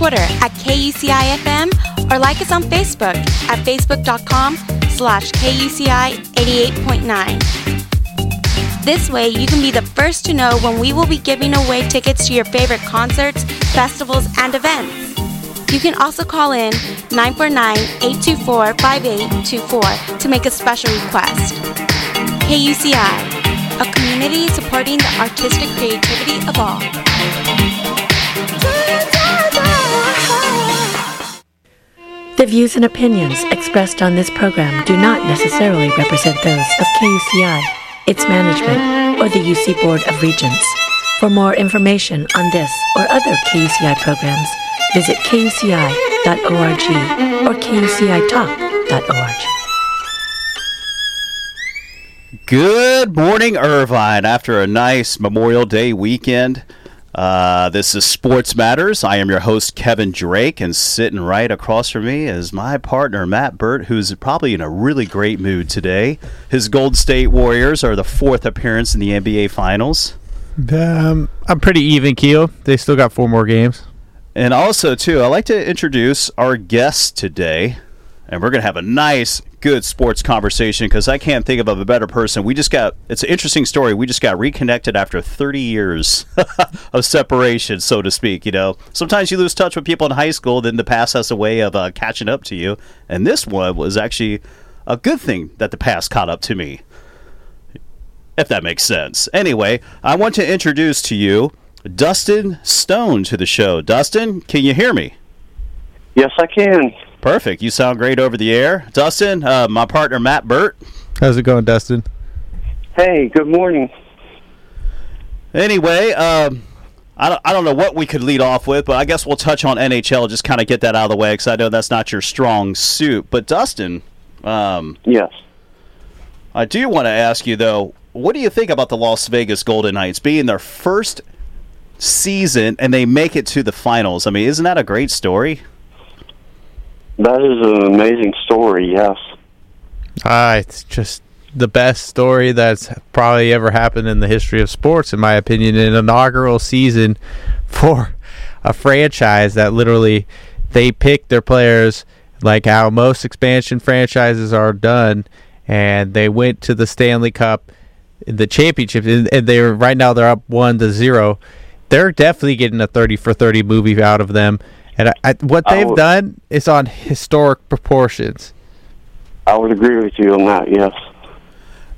Twitter at KUCI FM or like us on Facebook at facebook.com slash KUCI 88.9. This way, you can be the first to know when we will be giving away tickets to your favorite concerts, festivals, and events. You can also call in 949-824-5824 to make a special request. KUCI, a community supporting the artistic creativity of all. The views and opinions expressed on this program do not necessarily represent those of KUCI, its management, or the UC Board of Regents. For more information on this or other KUCI programs, visit kuci.org or kucitalk.org. Good morning, Irvine. After a nice Memorial Day weekend, uh, this is Sports Matters. I am your host, Kevin Drake, and sitting right across from me is my partner, Matt Burt, who's probably in a really great mood today. His Gold State Warriors are the fourth appearance in the NBA Finals. Um, I'm pretty even keel. They still got four more games. And also, too, I'd like to introduce our guest today. And we're going to have a nice, good sports conversation because I can't think of a better person. We just got, it's an interesting story. We just got reconnected after 30 years of separation, so to speak. You know, sometimes you lose touch with people in high school, then the past has a way of uh, catching up to you. And this one was actually a good thing that the past caught up to me, if that makes sense. Anyway, I want to introduce to you Dustin Stone to the show. Dustin, can you hear me? Yes, I can. Perfect. You sound great over the air. Dustin, uh, my partner Matt Burt. How's it going, Dustin? Hey, good morning. Anyway, um, I, don't, I don't know what we could lead off with, but I guess we'll touch on NHL, just kind of get that out of the way because I know that's not your strong suit. But, Dustin. Um, yes. I do want to ask you, though, what do you think about the Las Vegas Golden Knights being their first season and they make it to the finals? I mean, isn't that a great story? That is an amazing story, yes. Ah, it's just the best story that's probably ever happened in the history of sports, in my opinion. An inaugural season for a franchise that literally they pick their players like how most expansion franchises are done, and they went to the Stanley Cup, the championship, and they're right now they're up one to zero. They're definitely getting a thirty for thirty movie out of them, and I, I, what they've would- done is on historic proportions. I would agree with you on that, yes.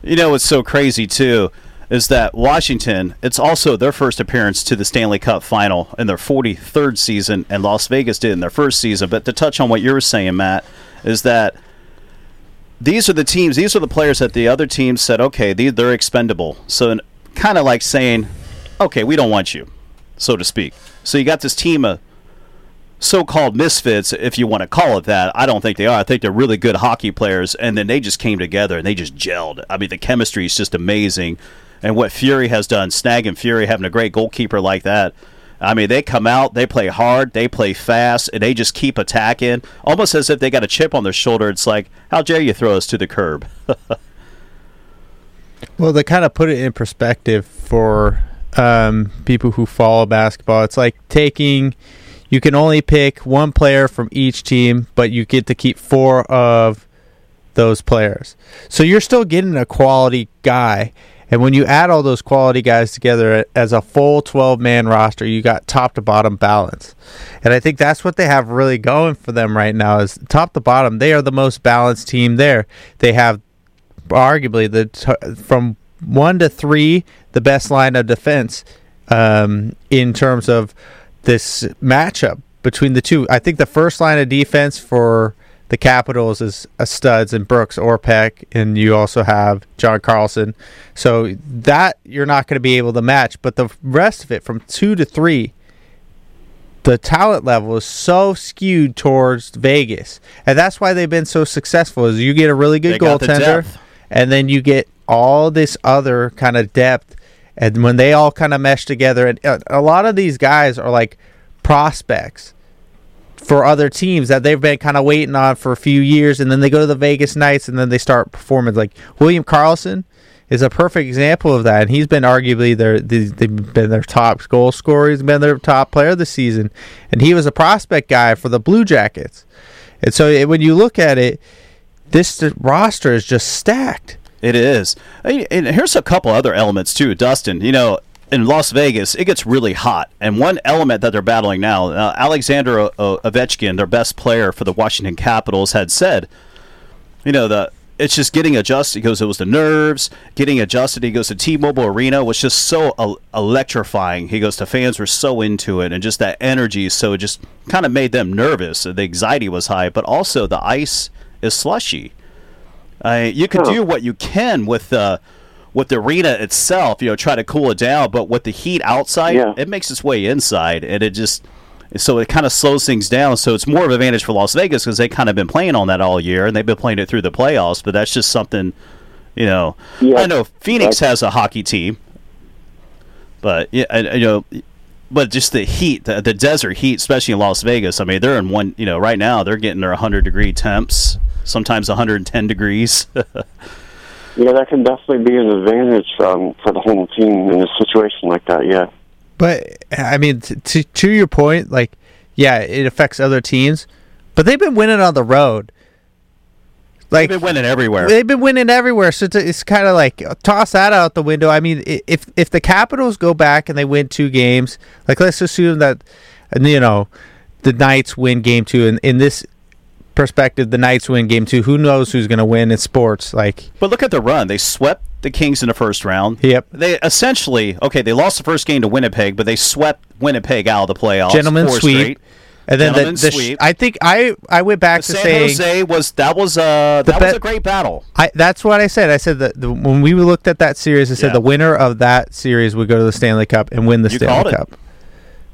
You know what's so crazy too is that Washington, it's also their first appearance to the Stanley Cup final in their 43rd season, and Las Vegas did in their first season. But to touch on what you were saying, Matt, is that these are the teams, these are the players that the other teams said, okay, they're expendable. So kind of like saying, okay, we don't want you, so to speak. So you got this team of so-called misfits, if you want to call it that. I don't think they are. I think they're really good hockey players, and then they just came together and they just gelled. I mean, the chemistry is just amazing, and what Fleury has done, Snag and Fleury having a great goalkeeper like that. I mean, they come out, they play hard, they play fast, and they just keep attacking, almost as if they got a chip on their shoulder. It's like, how dare you throw us to the curb? Well, they kind of put it in perspective for um, people who follow basketball. It's like taking, you can only pick one player from each team, but you get to keep four of those players. So you're still getting a quality guy. And when you add all those quality guys together as a full 12 man roster, you got top to bottom balance. And I think that's what they have really going for them right now is top to bottom. They are the most balanced team there. They have arguably the t- from one to three the best line of defense um, in terms of this matchup between the two. I think the first line of defense for the Capitals is a studs and Brooks Orpik, and you also have John Carlson. So that you're not going to be able to match, but the rest of it from two to three the talent level is so skewed towards Vegas, and that's why they've been so successful. Is you get a really good They got the goaltender, and then you get all this other kind of depth, and when they all kind of mesh together, and uh, a lot of these guys are like prospects for other teams that they've been kind of waiting on for a few years, and then they go to the Vegas Knights and then they start performing. Like William Karlsson is a perfect example of that, and he's been arguably their they've been their top goal scorer. He's been their top player this season, and he was a prospect guy for the Blue Jackets. And so when you look at it, this roster is just stacked. It is. And here's a couple other elements too, Dustin. You know, in Las Vegas, it gets really hot, and one element that they're battling now, uh, Alexander o- o- Ovechkin, their best player for the Washington Capitals, had said, you know, the it's just getting adjusted. He goes, it was the nerves getting adjusted. He goes to T-Mobile Arena was just so el- electrifying. He goes, the fans were so into it, and just that energy, so it just kind of made them nervous. The anxiety was high, but also the ice is slushy. Uh, you can do what you can with the. With the arena itself, you know, try to cool it down, but with the heat outside, Yeah. it makes its way inside, and it just so it kind of slows things down. So it's more of an advantage for Las Vegas because they kind of been playing on that all year, and they've been playing it through the playoffs. But that's just something, you know. Yeah. I know Phoenix has a hockey team, but yeah, you know. But just the heat, the, the desert heat, especially in Las Vegas. I mean, they're in one. You know, right now they're getting their 100 degree temps, sometimes 110 degrees. Yeah, that can definitely be an advantage um, for the home team in a situation like that. Yeah. But I mean, t- to to your point, like, yeah, it affects other teams, but they've been winning on the road. Like They've been winning everywhere. They've been winning everywhere, so it's, it's kind of like toss that out the window. I mean, if if the Capitals go back and they win two games, like let's assume that, you know, the Knights win game two, and in this perspective, the Knights win game two. Who knows who's going to win in sports? Like, But look at the run. They swept the Kings in the first round. Yep. They essentially okay. They lost the first game to Winnipeg, but they swept Winnipeg out of the playoffs. gentlemen sweep, straight. and then the, Gentlemen the sh-. I think I I went back The to San saying Jose was that was uh, a that was a great battle. I, that's what I said. I said that the, when we looked at that series, I said Yeah. the winner of that series would go to the Stanley Cup and win the You Stanley it.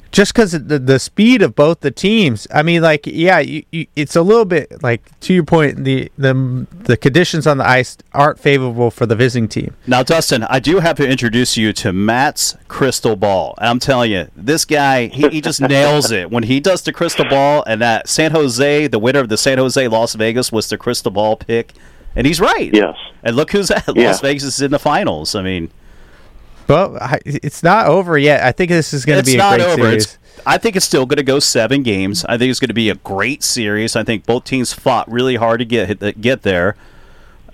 Cup. Just because the the speed of both the teams, I mean, like, yeah, you, you, it's a little bit like to your point. The the the conditions on the ice aren't favorable for the visiting team. Now, Dustin, I do have to introduce you to Matt's crystal ball. I'm telling you, this guy he, he just nails it when he does the crystal ball. And that San Jose, the winner of the San Jose Las Vegas, was the crystal ball pick, and he's right. Yes. And look who's at Yeah. Las Vegas is in the finals. I mean. Well, I, it's not over yet. I think this is going to be a not great over. series. It's, I think it's still going to go seven games. I think it's going to be a great series. I think both teams fought really hard to get get there.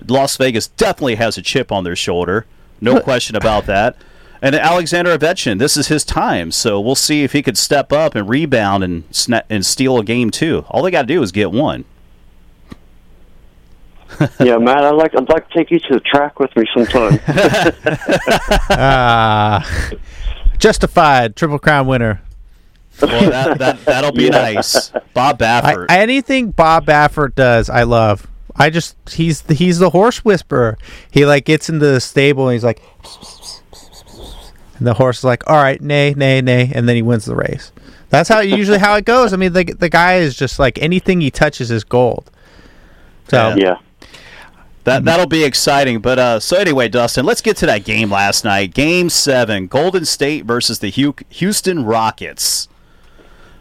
Las Vegas definitely has a chip on their shoulder, no question about that. And Alexander Ovechkin, this is his time, so we'll see if he could step up and rebound and sna- and steal a game too. All they got to do is get one. yeah, Matt, I'd like I'd like to take you to the track with me sometime. Ah, justified triple crown winner. Well, that, that that'll be nice. Bob I, Baffert. anything Bob Baffert does, I love. I just he's the, he's the horse whisperer. He like gets into the stable and he's like, and the horse is like, all right, nay, nay, nay, and then he wins the race. That's how usually how it goes. I mean, the the guy is just like anything he touches is gold. So yeah. That that'll be exciting. But uh, so anyway, Dustin, let's get to that game last night. Game seven, Golden State versus the Houston Rockets.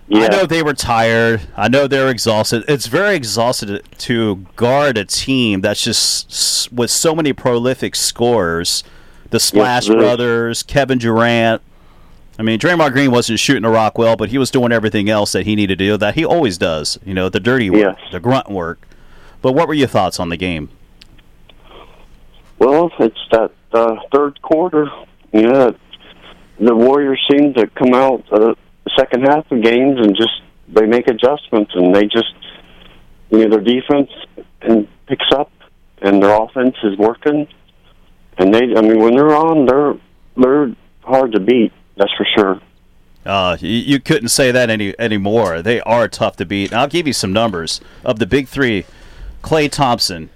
Yeah. I know they were tired. I know they're exhausted. It's very exhausted to guard a team that's just with so many prolific scorers. The Splash is. Brothers, Kevin Durant. I mean, Draymond Green wasn't shooting the rock well, but he was doing everything else that he needed to do. That he always does. You know, the dirty work, Yes. the grunt work. But what were your thoughts on the game? Well, it's that uh, third quarter. Yeah, the Warriors seem to come out uh, the second half of games and just they make adjustments and they just you know their defense and picks up and their offense is working and they I mean when they're on they're they're hard to beat that's for sure. Uh, you, couldn't say that any anymore. They are tough to beat. And I'll give you some numbers of the big three. Klay Thompson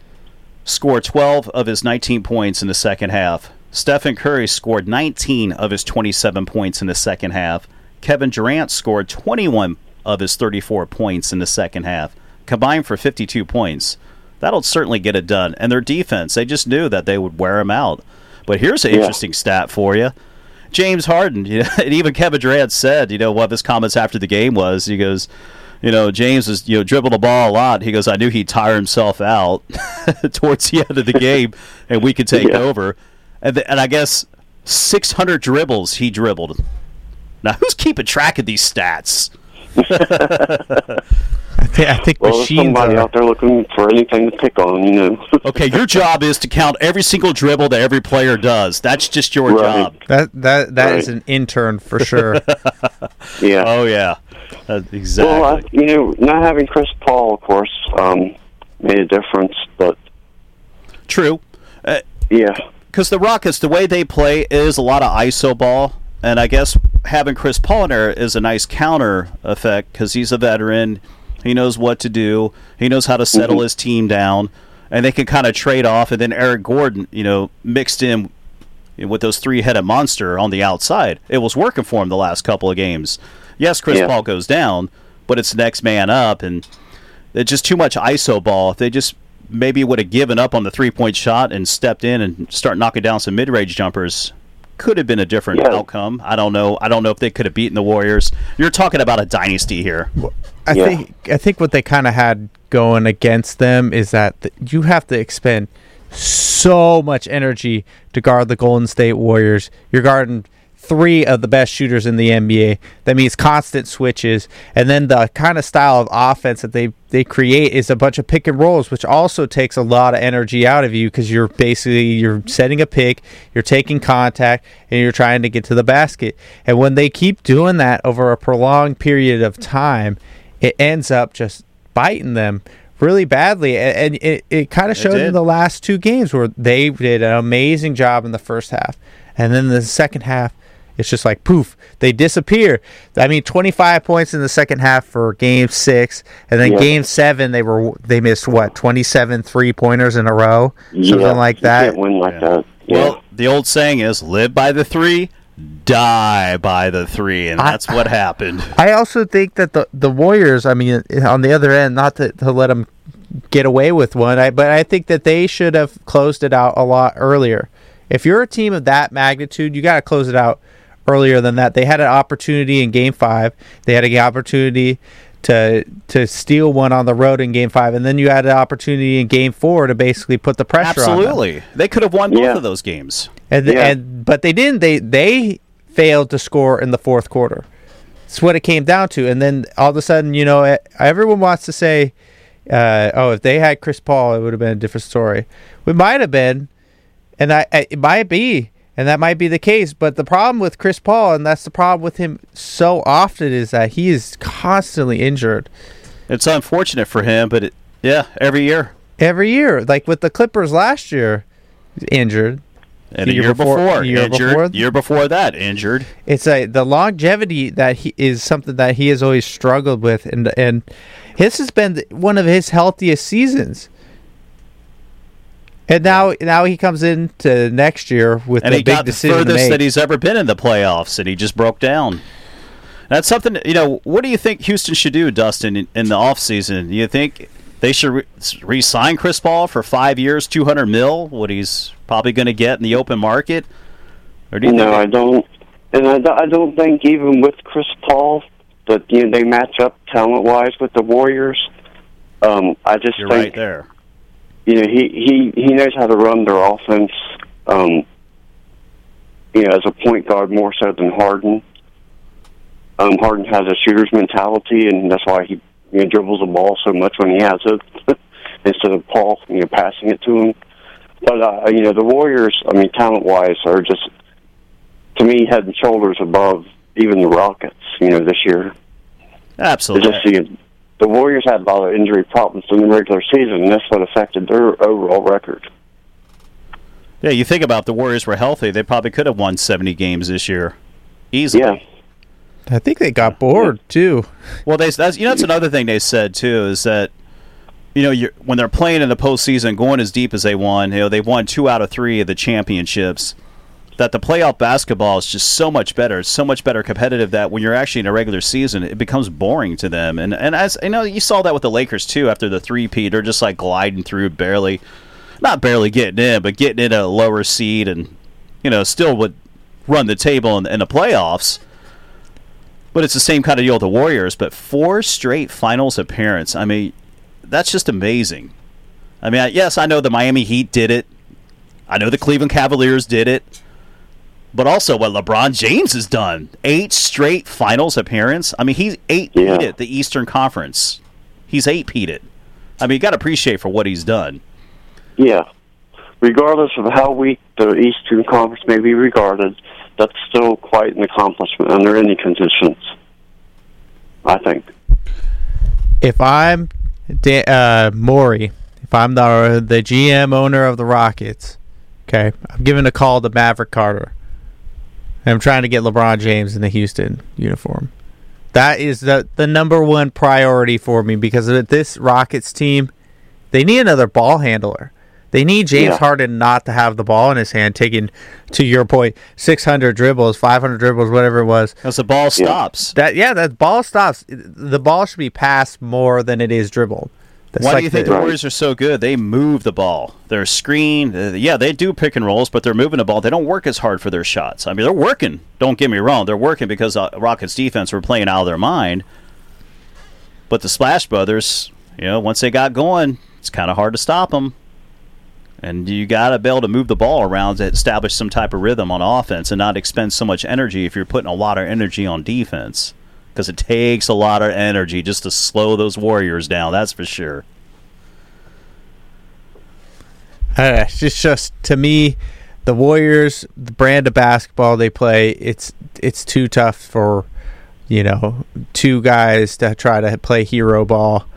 scored 12 of his 19 points in the second half. Stephen Curry scored 19 of his 27 points in the second half. Kevin Durant scored 21 of his 34 points in the second half, combined for 52 points. That'll certainly get it done. And their defense, they just knew that they would wear them out. But here's an Yeah. interesting stat for you. James Harden, you know, and even Kevin Durant said, you know, one of his comments after the game was, he goes, you know, James is you know dribbled the ball a lot. He goes, I knew he'd tire himself out towards the end of the game, and we could take Yeah. over. And th- and I guess 600 dribbles he dribbled. Now who's keeping track of these stats? I, thi- I think Well, there's machines somebody are. out there looking for anything to pick on, you know. Okay, your job is to count every single dribble that every player does. That's just your Right. job. That that that is Right. an intern for sure. yeah. Oh yeah, Uh, exactly. Well, I, you know, not having Chris Paul, of course, um, made a difference. But True. Uh, yeah, because the Rockets, the way they play is a lot of ISO ball, and I guess having Chris Paul in there is a nice counter effect because he's a veteran. He knows what to do. He knows how to settle his team down, and they can kind of trade off. And then Eric Gordon, you know, mixed in with those three-headed monster on the outside, it was working for him the last couple of games. Yes, Chris Yeah. Paul goes down, but it's next man up, and it's just too much ISO ball. If they just maybe would have given up on the three point shot and stepped in and start knocking down some mid range jumpers, could have been a different Yeah. outcome. I don't know. I don't know if they could have beaten the Warriors. You're talking about a dynasty here. I Yeah. think I think what they kind of had going against them is that th- you have to expend so much energy to guard the Golden State Warriors. You're guarding three of the best shooters in the NBA. That means constant switches, and then the kind of style of offense that they they create is a bunch of pick and rolls, which also takes a lot of energy out of you because you're basically you're setting a pick, you're taking contact, and you're trying to get to the basket. And when they keep doing that over a prolonged period of time, it ends up just biting them really badly. And it, it kind of showed in the last two games where they did an amazing job in the first half. And then the second half, it's just like poof, they disappear. I mean, 25 points in the second half for game six. And then Yeah. game seven, they were they missed what, 27 three pointers in a row? Something yeah, like you that. can't win like that. Yeah. Well, the old saying is live by the three, die by the three, and I- that's what happened. I also think that the the Warriors, I mean, on the other end, not to, to let them get away with one, I, but I think that they should have closed it out a lot earlier. If you're a team of that magnitude, you got to close it out earlier than that. They had an opportunity in Game Five. They had an opportunity to to steal one on the road in Game Five, and then you had an opportunity in Game Four to basically put the pressure on them. Absolutely, they could have won both Yeah. of those games. And, Yeah. and but they didn't. They they failed to score in the fourth quarter. That's what it came down to. And then all of a sudden, you know, everyone wants to say, uh, "Oh, if they had Chris Paul, it would have been a different story." We might have been, and I, I it might be, and that might be the case. But the problem with Chris Paul, and that's the problem with him so often, is that he is constantly injured It's unfortunate for him, but it, yeah, every year every year. Like with the Clippers last year, injured. and year year, before- before, year injured. before? Year before that, injured. it's a the longevity that he is something that he has always struggled with and and his has been one of his healthiest seasons and now now he comes into next year with and a he big got the decision furthest that he's ever been in the playoffs, and he just broke down. That's something you know. What do you think Houston should do, Dustin, in, in the offseason? Do you think they should re- re-sign Chris Paul for five years, two hundred mil, what he's probably going to get in the open market? Or do you No, I don't. And I, do- I don't think even with Chris Paul that you know they match up talent wise with the Warriors. Um, I just you're think right there? You know he he he knows how to run their offense. Um, you know, as a point guard more so than Harden. Um, Harden has a shooter's mentality, and that's why he you know, dribbles the ball so much when he has it, instead of Paul you know passing it to him. But uh, you know the Warriors, I mean, talent wise, are just to me head and shoulders above even the Rockets. You know, this year. It's Absolutely. just you know, the Warriors had a lot of injury problems in the regular season, and that's what affected their overall record. Yeah, you think about if the Warriors were healthy, they probably could have won seventy games this year, easily. Yeah, I think they got bored too. Well, they that's you know that's another thing they said too is that you know you're, when they're playing in the postseason, going as deep as they won, you know they've won two out of three of the championships. That the playoff basketball is just so much better, it's so much better competitive that when you're actually in a regular season, it becomes boring to them. And and as you know, you saw that with the Lakers too. After the three peat, they're just like gliding through, barely, not barely getting in, but getting in a lower seed, and you know still would run the table in, in the playoffs. But it's the same kind of deal with the Warriors. But four straight finals appearance. I mean, that's just amazing. I mean, yes, I know the Miami Heat did it. I know the Cleveland Cavaliers did it. But also what LeBron James has done. Eight straight finals appearance. I mean, he's eight Yeah. peated the Eastern Conference. He's eight peated. I mean, you got to appreciate for what he's done. Yeah. Regardless of how weak the Eastern Conference may be regarded, that's still quite an accomplishment under any conditions. I think. if I'm da- uh, Morey, if I'm the the GM owner of the Rockets, okay, I'm giving a call to Maverick Carter. And I'm trying to get LeBron James in the Houston uniform. That is the the number one priority for me because of this Rockets team, they need another ball handler. They need James Yeah. Harden not to have the ball in his hand, taking to your point, 600 dribbles, 500 dribbles, whatever it was. As the ball stops. That yeah, that ball stops. The ball should be passed more than it is dribbled. That's Why like do you think the- the Warriors are so good? They move the ball. They're screen. uh, yeah, they do pick and rolls, but they're moving the ball. They don't work as hard for their shots. I mean, they're working. Don't get me wrong. They're working because uh, Rockets defense were playing out of their mind. But the Splash Brothers, you know, once they got going, it's kind of hard to stop them. And you got to be able to move the ball around to establish some type of rhythm on offense and not expend so much energy if you're putting a lot of energy on defense. Because it takes a lot of energy just to slow those Warriors down, that's for sure. Uh, it's just, just to me, the Warriors, the brand of basketball they play, it's it's too tough for you know two guys to try to play hero ball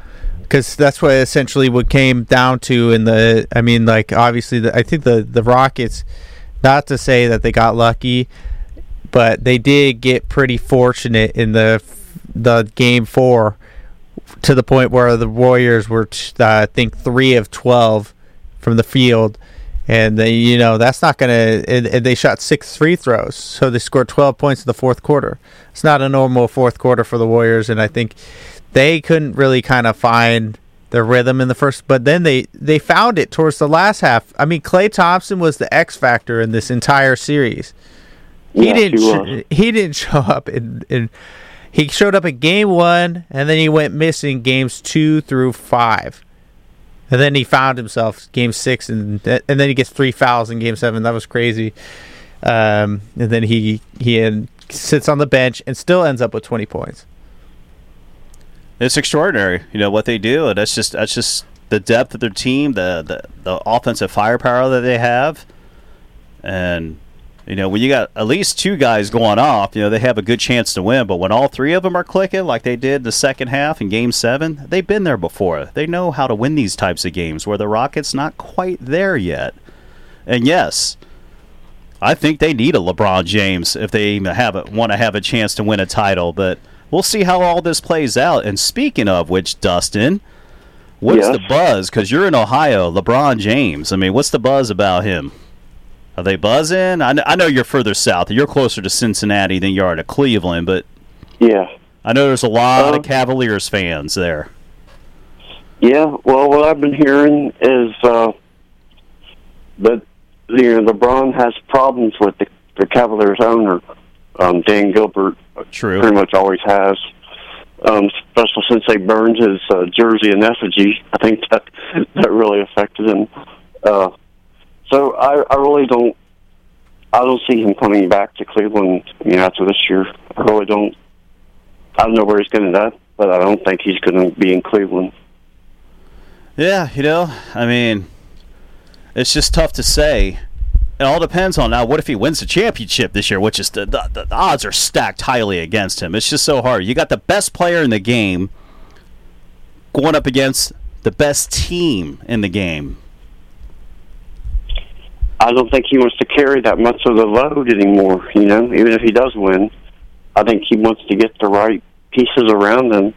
because that's what essentially what came down to in the. I mean, like obviously, the, I think the the Rockets. Not to say that they got lucky, but they did get pretty fortunate in the the game four to the point where the Warriors were, uh, I think, three of twelve from the field, and they, you know that's not gonna. And, and they shot six free throws, so they scored twelve points in the fourth quarter. It's not a normal fourth quarter for the Warriors, and I think they couldn't really kind of find the rhythm in the first, but then they they found it towards the last half. I mean, Klay Thompson was the X factor in this entire series. He Yes, didn't. he sh- he didn't show up in, in. He showed up at game one, and then he went missing games two through five, and then he found himself game six, and and then he gets three fouls in game seven. That was crazy. Um, and then he he sits on the bench and still ends up with twenty points. It's extraordinary, you know what they do, and that's just that's just the depth of their team, the the, the offensive firepower that they have, and you know when you got at least two guys going off, you know they have a good chance to win. But when all three of them are clicking like they did the second half in Game Seven, they've been there before. They know how to win these types of games. Where the Rockets not quite there yet, and yes. I think they need a LeBron James if they even have a, want to have a chance to win a title, but we'll see how all this plays out. And speaking of which, Dustin, what's Yes? the buzz? Because you're in Ohio, LeBron James. I mean, what's the buzz about him? Are they buzzing? I know, I know you're further south. You're closer to Cincinnati than you are to Cleveland, but Yeah. I know there's a lot Uh, of Cavaliers fans there. Yeah, well, what I've been hearing is uh, that you know LeBron has problems with the, the Cavaliers owner, um, Dan Gilbert. True. Pretty much always has, um, especially since they burned his uh, jersey in effigy. I think that that really affected him. Uh, so I, I really don't. I don't see him coming back to Cleveland. You know, after this year, I really don't. I don't know where he's going to end up, but I don't think he's going to be in Cleveland. Yeah, you know, I mean, it's just tough to say. It all depends on now. What if he wins the championship this year? Which is the, the the odds are stacked highly against him. It's just so hard. You got the best player in the game going up against the best team in the game. I don't think he wants to carry that much of the load anymore. You know, even if he does win, I think he wants to get the right pieces around him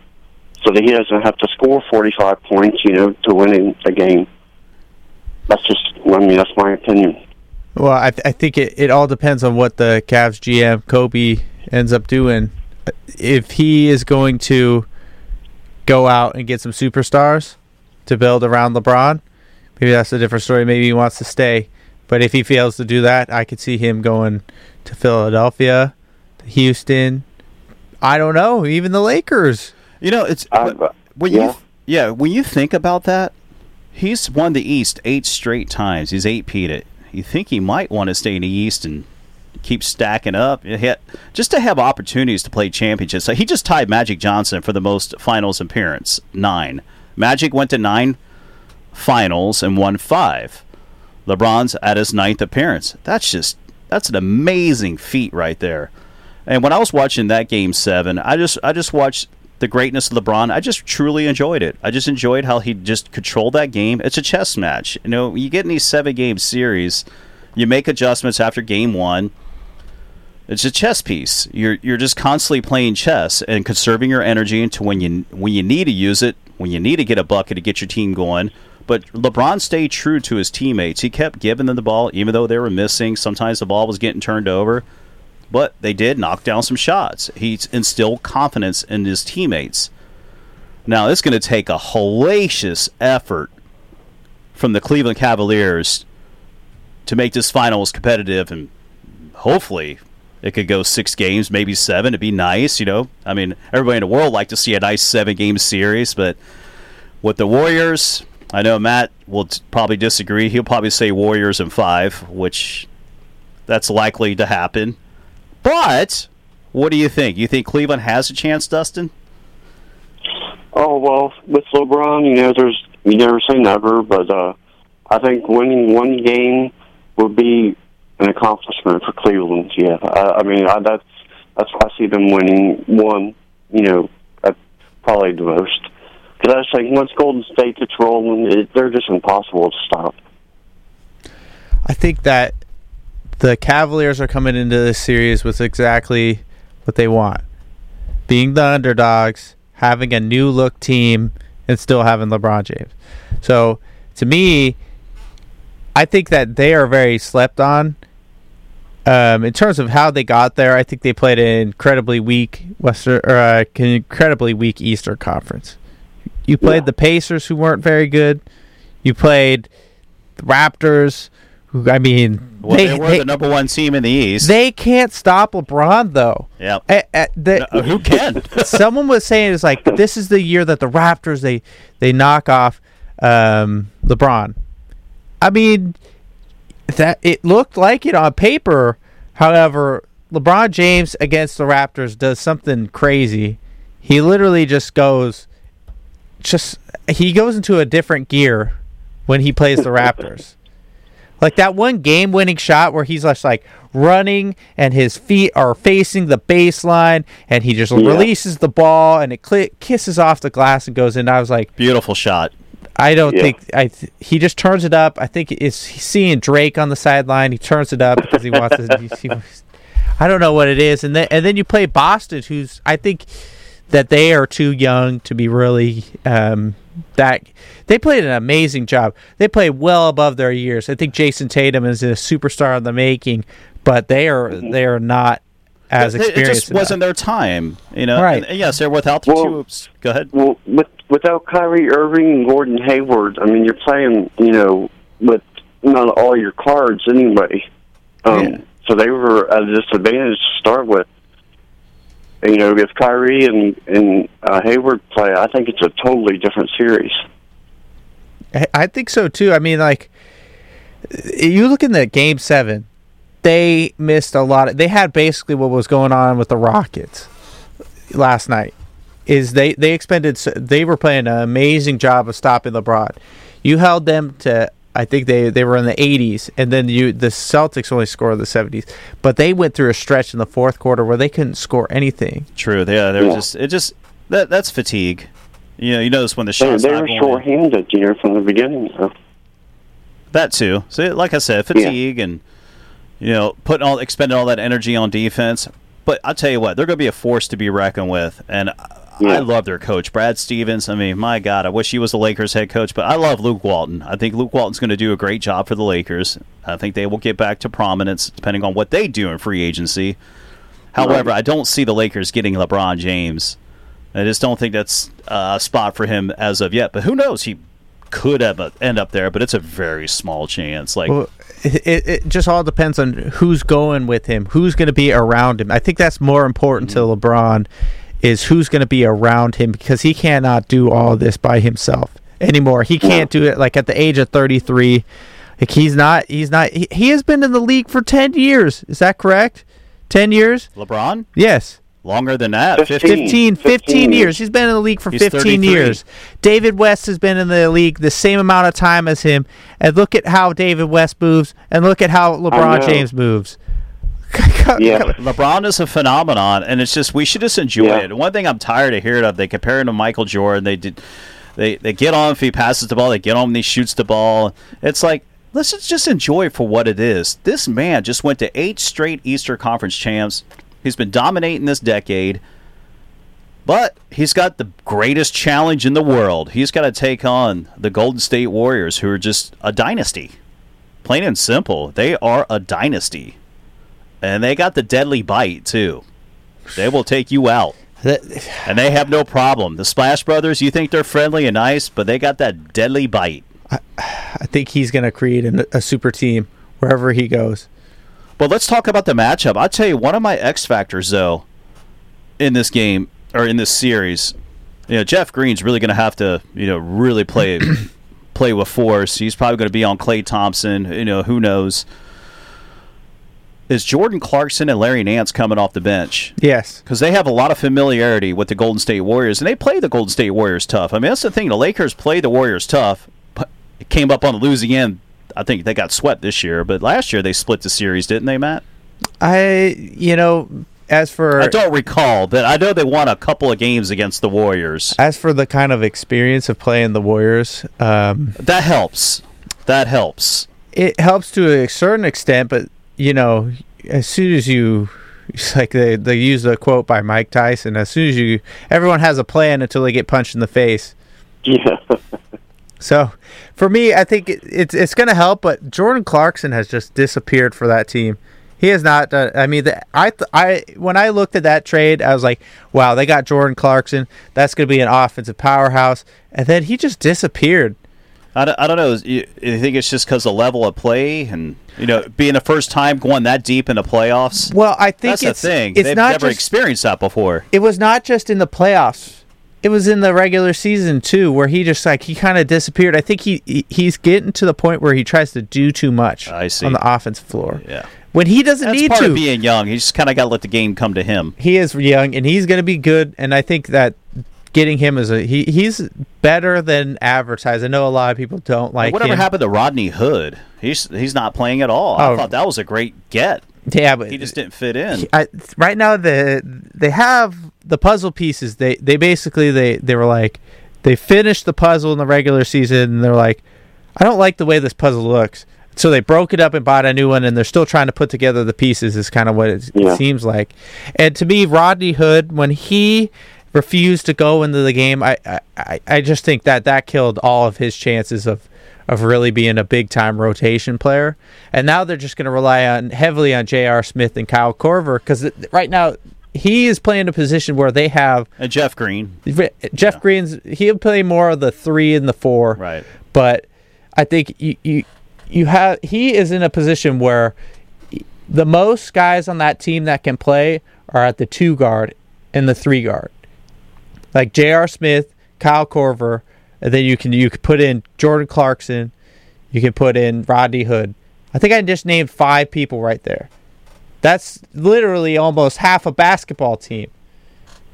so that he doesn't have to score forty-five points. You know, to win a game. That's just, I mean, that's my opinion. Well, I, th- I think it, it all depends on what the Cavs GM Koby ends up doing. If he is going to go out and get some superstars to build around LeBron, maybe that's a different story. Maybe he wants to stay. But if he fails to do that, I could see him going to Philadelphia, to Houston, I don't know. Even the Lakers. You know, it's Uh, when yeah. you yeah when you think about that, he's won the East eight straight times. He's eight peat it. You think he might want to stay in the East and keep stacking up, had- just to have opportunities to play championships. So he just tied Magic Johnson for the most finals appearance, nine. Magic went to nine finals and won five. LeBron's at his ninth appearance. That's just that's an amazing feat right there. And when I was watching that game seven, I just I just watched the greatness of LeBron. I just truly enjoyed it. I just enjoyed how he just controlled that game. It's a chess match. You know, you get in these seven game series, you make adjustments after game one. It's a chess piece. You're you're just constantly playing chess and conserving your energy into when you when you need to use it, when you need to get a bucket to get your team going. But LeBron stayed true to his teammates. He kept giving them the ball, even though they were missing. Sometimes the ball was getting turned over, but they did knock down some shots. He instilled confidence in his teammates. Now it's going to take a hellacious effort from the Cleveland Cavaliers to make this finals competitive, and hopefully it could go six games, maybe seven. It'd be nice, you know. I mean, everybody in the world like to see a nice seven-game series, but with the Warriors, I know Matt will t- probably disagree. He'll probably say Warriors in five, which that's likely to happen. But what do you think? You think Cleveland has a chance, Dustin? Oh well, with LeBron, you know, there's you never say never, but uh, I think winning one game would be an accomplishment for Cleveland. Yeah, I, I mean I, that's that's why I see them winning one. You know, probably the most. Because I was think once Golden State gets rolling, it, they're just impossible to stop. I think that the Cavaliers are coming into this series with exactly what they want. Being the underdogs, having a new look team, and still having LeBron James. So to me, I think that they are very slept on. Um, in terms of how they got there, I think they played an incredibly weak Western or uh, incredibly weak Eastern Conference. You played Yeah. the Pacers, who weren't very good. You played the Raptors, who I mean, Well, they, they were they, the number one team in the East. they can't stop LeBron though. yeah. No, who can? someone was saying it's like this is the year that the Raptors they they knock off um, LeBron. I mean, that it looked like it on paper. However, LeBron James against the Raptors does something crazy. He literally just goes, just he goes into a different gear when he plays the Raptors. Like that one game winning shot where he's just like running and his feet are facing the baseline and he just releases the ball and it cli kisses off the glass and goes in. I was like, Beautiful shot. I don't Yeah. think I. Th- he just turns it up. I think it's he's seeing Drake on the sideline. He turns it up because he wants to. he- he- I don't know what it is, and then and then you play Boston, who's I think that they are too young to be really um, that. They played an amazing job. They played well above their years. I think Jayson Tatum is a superstar in the making, but they are they are not as It- it experienced. just wasn't their time, you know. Right. And, and yes, they're without the Well- two. Go ahead. Well, with, without Kyrie Irving and Gordon Hayward, I mean, you're playing, you know, with not all your cards anyway. Um, Yeah. So they were at a disadvantage to start with. You know, if Kyrie and and uh, Hayward play, I think it's a totally different series. I- I think so too. I mean, like you look in the game seven, they missed a lot. Of, they had basically what was going on with the Rockets last night. Is they they expended they were playing an amazing job of stopping LeBron. You held them to I think they they were in the 80s, and then you the Celtics only scored in the 70s. But they went through a stretch in the fourth quarter where they couldn't score anything. True. Yeah, they're Yeah. just it just that that's fatigue. You know, you notice when the They, shots they not were going in. shorthanded, you know, from the beginning. So. That too. So, like I said, fatigue and you know, putting all expending all that energy on defense. But I'll tell you what, they're going to be a force to be reckoned with. And uh, I- I love their coach, Brad Stevens. I mean, my God, I wish he was the Lakers head coach. But I love Luke Walton. I think Luke Walton's going to do a great job for the Lakers. I think they will get back to prominence depending on what they do in free agency. However, I don't see the Lakers getting LeBron James. I just don't think that's uh, a spot for him as of yet. But who knows? He could have, end up there, but it's a very small chance. Like Well, it, it, it just all depends on who's going with him, who's going to be around him. I think that's more important to LeBron is who's going to be around him because he cannot do all this by himself anymore. He can't do it like at the age of 33. Like he's not he's not he, he has been in the league for 10 years. Is that correct? 10 years? LeBron, Yes. longer than that, 15. 15. 15, 15 15 years. years. He's been in the league for He's 15 33. years. David West has been in the league the same amount of time as him. And look at how David West moves and look at how LeBron. James moves. Yeah. LeBron is a phenomenon, and it's just we should just enjoy Yeah. it. One thing I'm tired of hearing of they compare him to Michael Jordan. They did, they they get on if he passes the ball, they get on when he shoots the ball. It's like let's just- just enjoy it for what it is. This man just went to eight straight Easter Conference champs. He's been dominating this decade. But he's got the greatest challenge in the world. He's got to take on the Golden State Warriors, who are just a dynasty. Plain and simple. They are a dynasty. And they got the deadly bite, too. They will take you out. And they have no problem. The Splash Brothers, you think they're friendly and nice, but they got that deadly bite. I think he's going to create an, a super team wherever he goes. But let's talk about the matchup. I'll tell you, one of my X factors, though, in this game or in this series, you know, Jeff Green's really going to have to, you know, really play play with force. He's probably going to be on Klay Thompson. You know, who knows? Is Jordan Clarkson and Larry Nance coming off the bench? Yes. because they have a lot of familiarity with the Golden State Warriors, and they play the Golden State Warriors tough. I mean, that's the thing. The Lakers play the Warriors tough. but It came up on the losing end. I think they got swept this year, but last year they split the series, didn't they, Matt? I, you know, as for I don't recall, but I know they won a couple of games against the Warriors. as for the kind of experience of playing the Warriors, um, That helps. That helps. it helps to a certain extent, but you know, as soon as you it's like they they use the quote by Mike Tyson, as soon as you everyone has a plan until they get punched in the face. Yeah. So, for me, I think it, it's it's going to help, but Jordan Clarkson has just disappeared for that team. He has not done. I mean, the, I th- I when I looked at that trade, I was like, wow, they got Jordan Clarkson. That's going to be an offensive powerhouse, and then he just disappeared. I don't, I don't know. You, you think it's just because the level of play and you know being the first time going that deep in the playoffs? Well, I think That's it's the thing. it's They've not never just experienced that before. it was not just in the playoffs. It was in the regular season too, where he just like he kind of disappeared. I think he, he he's getting to the point where he tries to do too much I see. on the offensive floor. Yeah. When he doesn't That's need part to, of being young. You just kind of got to let the game come to him. he is young and he's going to be good. And I think that getting him as a he he's better than advertised. I know a lot of people don't like Whatever him. happened to Rodney Hood? He's he's not playing at all. Oh. I thought that was a great get. Yeah, but He just didn't fit in. I, right now the they have the puzzle pieces. They they basically they they were like they finished the puzzle in the regular season and they're like, I don't like the way this puzzle looks. So they broke it up and bought a new one, and they're still trying to put together the pieces. Is kind of what it, Yeah. seems like. And to me, Rodney Hood, when he refused to go into the game, I, I- I just think that that killed all of his chances of of really being a big time rotation player. And now they're just going to rely on heavily on J.R. Smith and Kyle Korver because right now he is playing a position where they have And Jeff Green, Jeff Green's he'll play more of the three and the four, right? but I think you you you have he is in a position where the most guys on that team that can play are at the two guard and the three guard, like J.R. Smith, Kyle Korver, and then you can you can put in Jordan Clarkson, you can put in Rodney Hood. I think I just named five people right there. That's literally almost half a basketball team,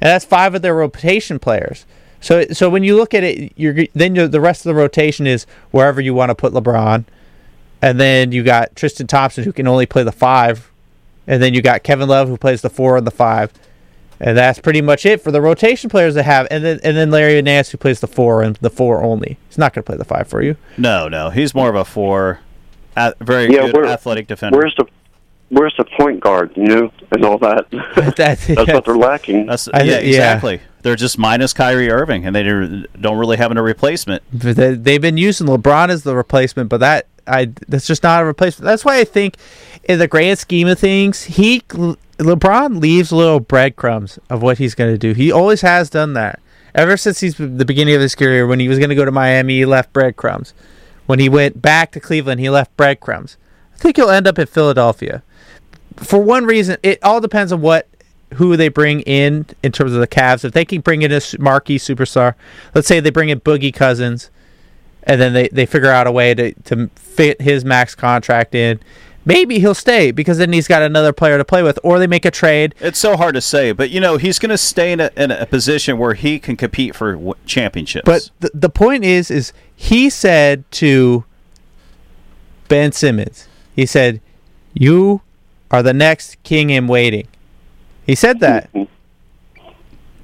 and that's five of their rotation players. So, so when you look at it, you're then you the rest of the rotation is wherever you want to put LeBron, and then you got Tristan Thompson who can only play the five, and then you got Kevin Love who plays the four and the five, and that's pretty much it for the rotation players they have. And then and then Larry Nance who plays the four and the four only. He's not going to play the five for you. No, no, he's more of a four, a, very Yeah, good where- athletic defender. Where's the Where's the point guard? You know, and all that. That's, That's what they're lacking. That's I yeah, thi- yeah. exactly. They're just minus Kyrie Irving, and they do- don't really have a replacement. They, they've been using LeBron as the replacement, but that I that's just not a replacement. That's why I think, in the grand scheme of things, he LeBron leaves little breadcrumbs of what he's going to do. He always has done that, Ever since he's the beginning of his career, when he was going to go to Miami, he left breadcrumbs. When he went back to Cleveland, he left breadcrumbs. I think he'll end up in Philadelphia. For one reason, it all depends on what who they bring in in terms of the Cavs. If they can bring in a marquee superstar, let's say they bring in Boogie Cousins, and then they, they figure out a way to, to fit his max contract in, maybe he'll stay because then he's got another player to play with. Or they make a trade. It's so hard to say, but you know he's going to stay in a, in a position where he can compete for w- championships. But the, the point is, is he said to Ben Simmons, he said, "You are the next king in waiting." He said that. Mm-hmm.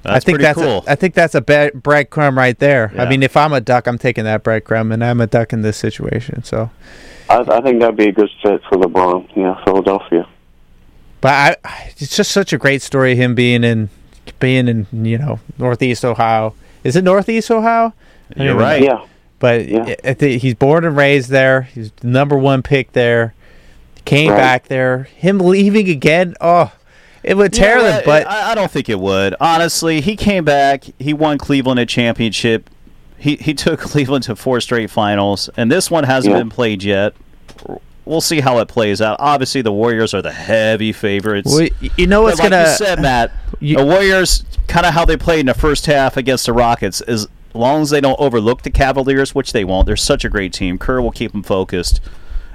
That's I think pretty that's cool. a, I think that's a be- breadcrumb right there. I mean, if I'm a duck, I'm taking that breadcrumb, and I'm a duck in this situation. So, I, I think that'd be a good fit for LeBron. Yeah, Philadelphia. but I, I- it's just such a great story. Him being in, being in, you know, Northeast Ohio. Is it Northeast Ohio? You're don't right. Yeah. But Yeah. I think he's born and raised there. He's the number one pick there. Came Right. back there. Him leaving again. Oh, it would You know tear them. what? But I, I don't think it would. Honestly, he came back. He won Cleveland a championship. He he took Cleveland to four straight finals, and this one hasn't Yeah. been played yet. We'll see how it plays out. Obviously, the Warriors are the heavy favorites. we, you know what's like gonna. you said, Matt, you- the Warriors kind of how they played in the first half against the Rockets. As long as they don't overlook the Cavaliers, which they won't, they're such a great team. Kerr will keep them focused,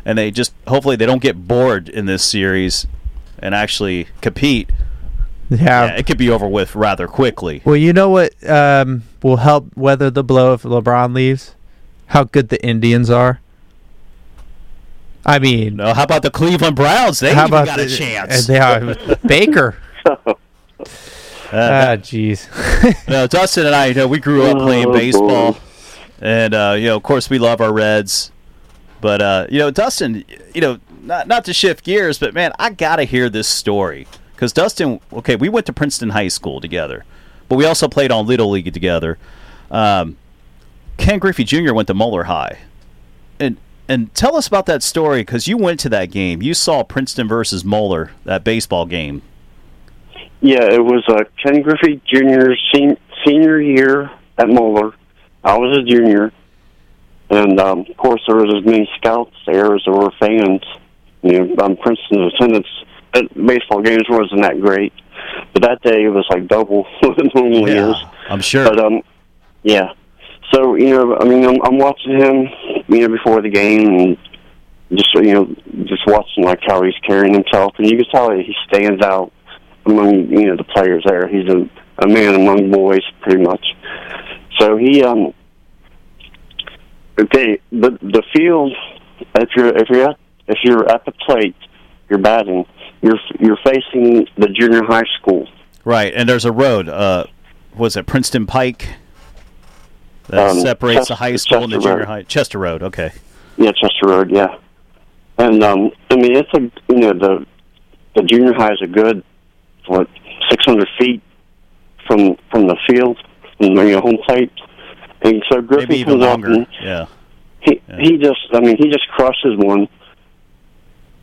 and they just hopefully they don't get bored in this series and actually compete. yeah. Yeah, it could be over with rather quickly. Well, you know what um, will help weather the blow if LeBron leaves? How good the Indians are. I mean, No, how about the Cleveland Browns? They how even about got the, a chance. They are Baker. Ah, jeez. No, Dustin and I, you know, we grew up playing Oh, baseball, boy. and uh, you know, of course, we love our Reds. But uh, you know, Dustin, you know, not not to shift gears, but man, I gotta hear this story because Dustin. Okay, we went to Princeton High School together, but we also played on Little League together. Um, Ken Griffey Jr. went to Moeller High, and and tell us about that story because you went to that game. You saw Princeton versus Moeller, that baseball game. Yeah, it was uh, Ken Griffey Jr.'s sen- senior year at Moeller. I was a junior, and um, of course there was as many scouts there as there were fans. You know, um, Princeton's attendance at baseball games wasn't that great, but that day it was like double what it normally is. I'm sure. But um, yeah. So you know, I mean, I'm, I'm watching him, you know, before the game, and just you know, just watching like how he's carrying himself, and you can tell he stands out among you know the players there. He's a a man among boys, pretty much. So he um, okay, the the field. If you're if you're at, if you're at the plate, you're batting. You're you're facing the junior high school. Right, and there's a road. Uh, was it Princeton Pike that Um, separates the high school and the junior Road. high? Chester Road. Okay. Yeah, Chester Road. Yeah, and um, I mean it's a you know the the junior high is a good what six hundred feet from from the field from the you know, home plate, and so Griffey Maybe even comes up and Yeah. he Yeah. he just I mean he just crushes one,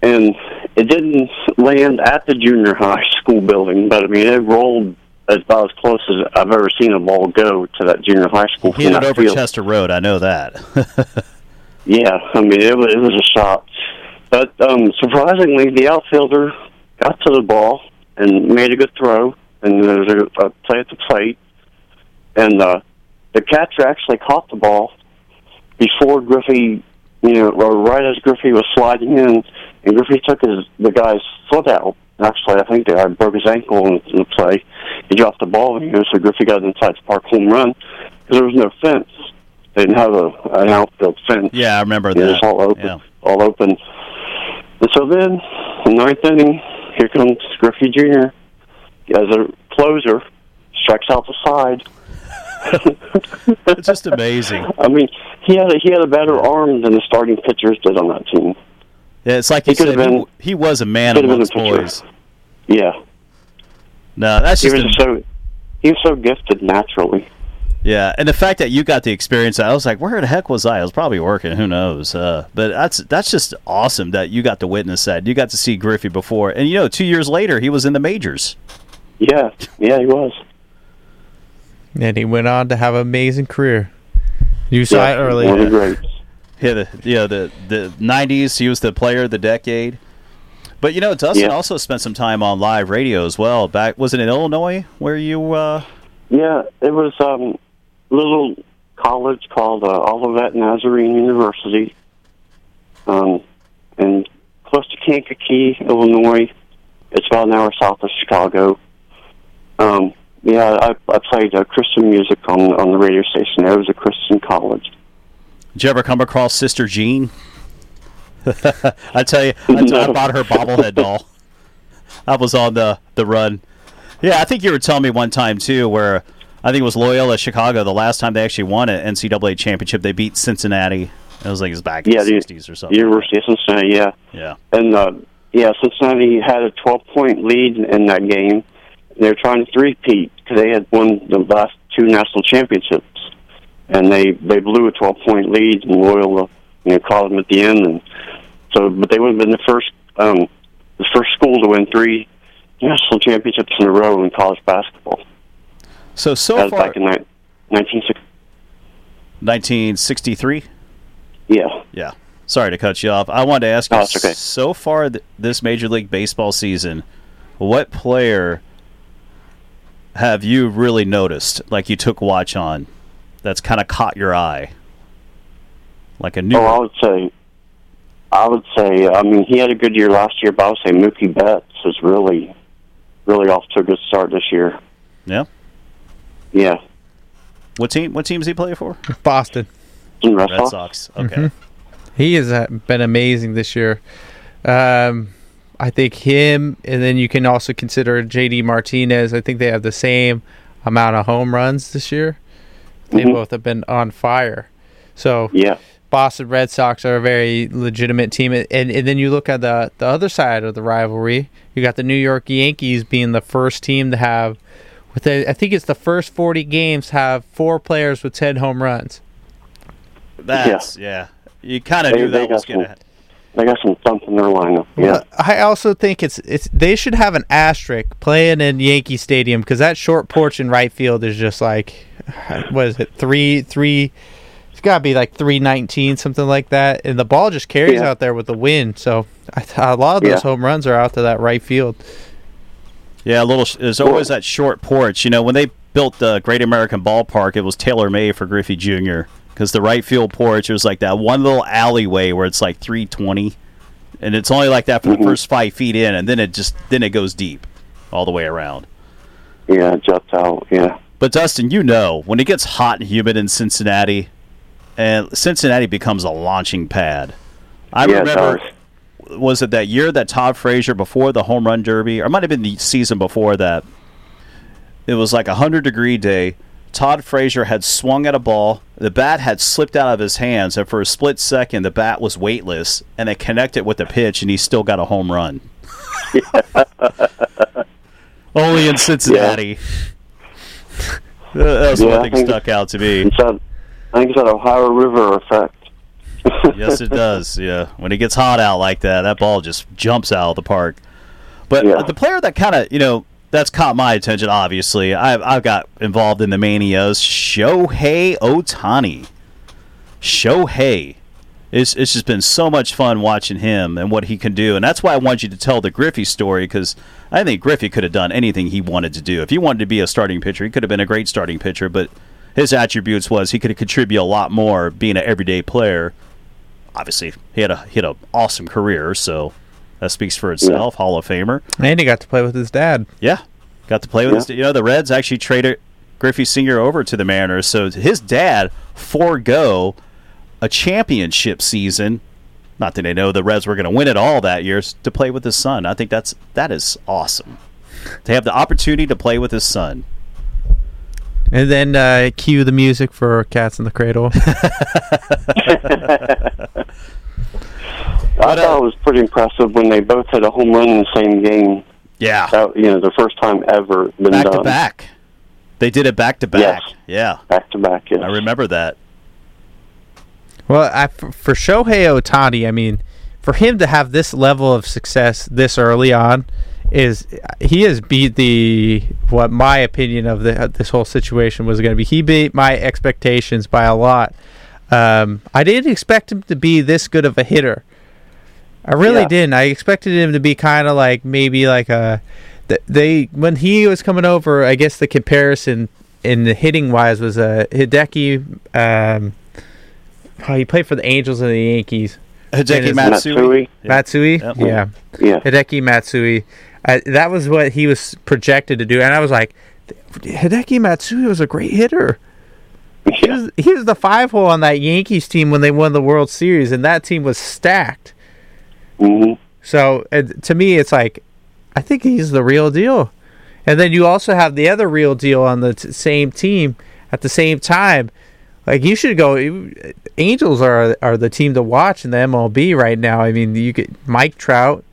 and it didn't land at the junior high school building, but I mean it rolled about as close as I've ever seen a ball go to that junior high school. He hit it over field. Chester Road. I know that. Yeah, I mean it was it was a shot, but um, surprisingly, the outfielder got to the ball and made a good throw, and there was a, a play at the plate, and uh, the catcher actually caught the ball before Griffey, you know, or right as Griffey was sliding in, and Griffey took his the guy's foot out. Actually, I think the guy broke his ankle in, in the play. He dropped the ball, you know, so Griffey got inside the park home run because there was no fence. They didn't have a an outfield fence. yeah, I remember It that. was all open, Yeah. all open. And so then, the ninth inning, here comes Griffey Jr. as a closer, strikes out the side. It's just amazing. I mean, he had a, he had a better arm than the starting pitchers did on that team. Yeah, it's like you He could've said. Been- he was a man could've been amongst a boys. Yeah, No, that's he just was a- so he was so gifted naturally. yeah, and the fact that you got the experience, I was like, where the heck was I? I was probably working. Who knows? Uh, but that's that's just awesome that you got to witness that. You got to see Griffey before, and you know, two years later, he was in the majors. Yeah, yeah, he was. And he went on to have an amazing career. You saw Yeah, it earlier. One of the greats. Yeah, the yeah the the '90s. He was the player of the decade. But you know, Dustin Yeah. also spent some time on live radio as well. Back was it in Illinois where you? Uh, Yeah, it was um, a little college called uh, Olivet Nazarene University, um, and close to Kankakee, Illinois. It's about an hour south of Chicago. Um, yeah, I, I played uh, Christian music on on the radio station. There It was a Christian college. Did you ever come across Sister Jean? I tell you, I, t- I No. bought her bobblehead doll. I was on the the run. Yeah, I think you were telling me one time too, where I think it was Loyola Chicago. The last time they actually won an NCAA championship, they beat Cincinnati. It was like it was back in Yeah, the '60s or something. University of Cincinnati. Yeah, Yeah. and uh, yeah, Cincinnati had a 12 point lead in that game. They were trying to three-peat because they had won the last two national championships, and they they blew a 12 point lead, and Loyola you know caught them at the end, and so but they would have been the first um, the first school to win three national championships in a row in college basketball. So so that was far, back in ni- 1960. 1963. Yeah, Yeah. Sorry to cut you off. I wanted to ask you. Okay. So far, th- this Major League Baseball season, what player have you really noticed, like you took watch on, that's kind of caught your eye, like a new? Oh, I would say, I would say, I mean, he had a good year last year, but I would say Mookie Betts is really, really off to a good start this year. yeah. Yeah, What team? What team teams he play for? Boston. in Red, Red Sox. Sox. Okay. Mhm. He has uh, been amazing this year. Um, I think him, and then you can also consider JD Martinez. I think they have the same amount of home runs this year. They Mhm. both have been on fire. So Yeah, Boston Red Sox are a very legitimate team, and and then you look at the the other side of the rivalry. You got the New York Yankees being the first team to have, with the, I think it's the first forty games have four players with ten home runs. That's yeah. You kind of They- knew they that was got going some- to. they got some thump in their lineup. Yeah, Well, I also think it's it's they should have an asterisk playing in Yankee Stadium because that short porch in right field is just like what is it three three. It's got to be like three nineteen something like that, and the ball just carries Yeah. out there with the wind. So I, a lot of those Yeah. home runs are out to that right field. Yeah, a little. There's always that short porch. You know, when they built the Great American Ballpark, it was tailor made for Griffey Jr. Because the right field porch, it was like that one little alleyway where it's like 320, and it's only like that for the Mhm. first five feet in, and then it just then it goes deep all the way around. yeah, juts out. Yeah, But Dustin, you know, when it gets hot and humid in Cincinnati, and Cincinnati becomes a launching pad. I yeah, remember was it that year that Todd Frazier before the home run derby, or it might have been the season before that. It was like a hundred degree day. Todd Frazier had swung at a ball. The bat had slipped out of his hands, and for a split second, the bat was weightless, and it connected with the pitch, and he still got a home run. Only in Cincinnati. That was Yeah, one I thing think- stuck out to me. That, I think it's that Ohio River effect. yes, it does. Yeah, when it gets hot out like that, that ball just jumps out of the park. But Yeah. the player that kind of you know that's caught my attention. Obviously, I've I've got involved in the manias. Shohei Ohtani. Shohei. It's, it's just been so much fun watching him and what he can do, and that's why I want you to tell the Griffey story because I think Griffey could have done anything he wanted to do. If he wanted to be a starting pitcher, he could have been a great starting pitcher. But his attributes was he could have contributed a lot more being an everyday player obviously he had a he had an awesome career, so that speaks for itself. Hall of Famer. And he got to play with his dad. Yeah, got to play with Yeah. his. You know, the Reds actually traded Griffey Senior over to the Mariners, so his dad forego a championship season. Not that I know the Reds were going to win it all that year to play with his son. I think that's that is awesome to have the opportunity to play with his son. And then uh, cue the music for Cats in the Cradle. I thought it was pretty impressive when they both had a home run in the same game. Yeah, That, you know, the first time ever been back done. to back. They did it back to back. Yes. Yeah, Back to back. Yes. I remember that. Well, I, for, Shohei Ohtani, I mean, for him to have this level of success this early on is he has beat the what my opinion of the this whole situation was going to be. He beat my expectations by a lot. Um, I didn't expect him to be this good of a hitter. I really Yeah. didn't. I expected him to be kind of like maybe like a th- they when he was coming over. I guess the comparison in the hitting wise was a Hideki. Um, oh, he played for the Angels and the Yankees. Hideki is Matsui. Matsui. Matsui, yeah. Yeah. Hideki Matsui. Uh, that was what he was projected to do, and I was like, Hideki Matsui was a great hitter. He was, he was the five hole on that Yankees team when they won the World Series, and that team was stacked. hmm So uh, to me, it's like, I think he's the real deal. And then you also have the other real deal on the t- same team at the same time. Like you should go. Angels are are the team to watch in the MLB right now. I mean, you get Mike Trout,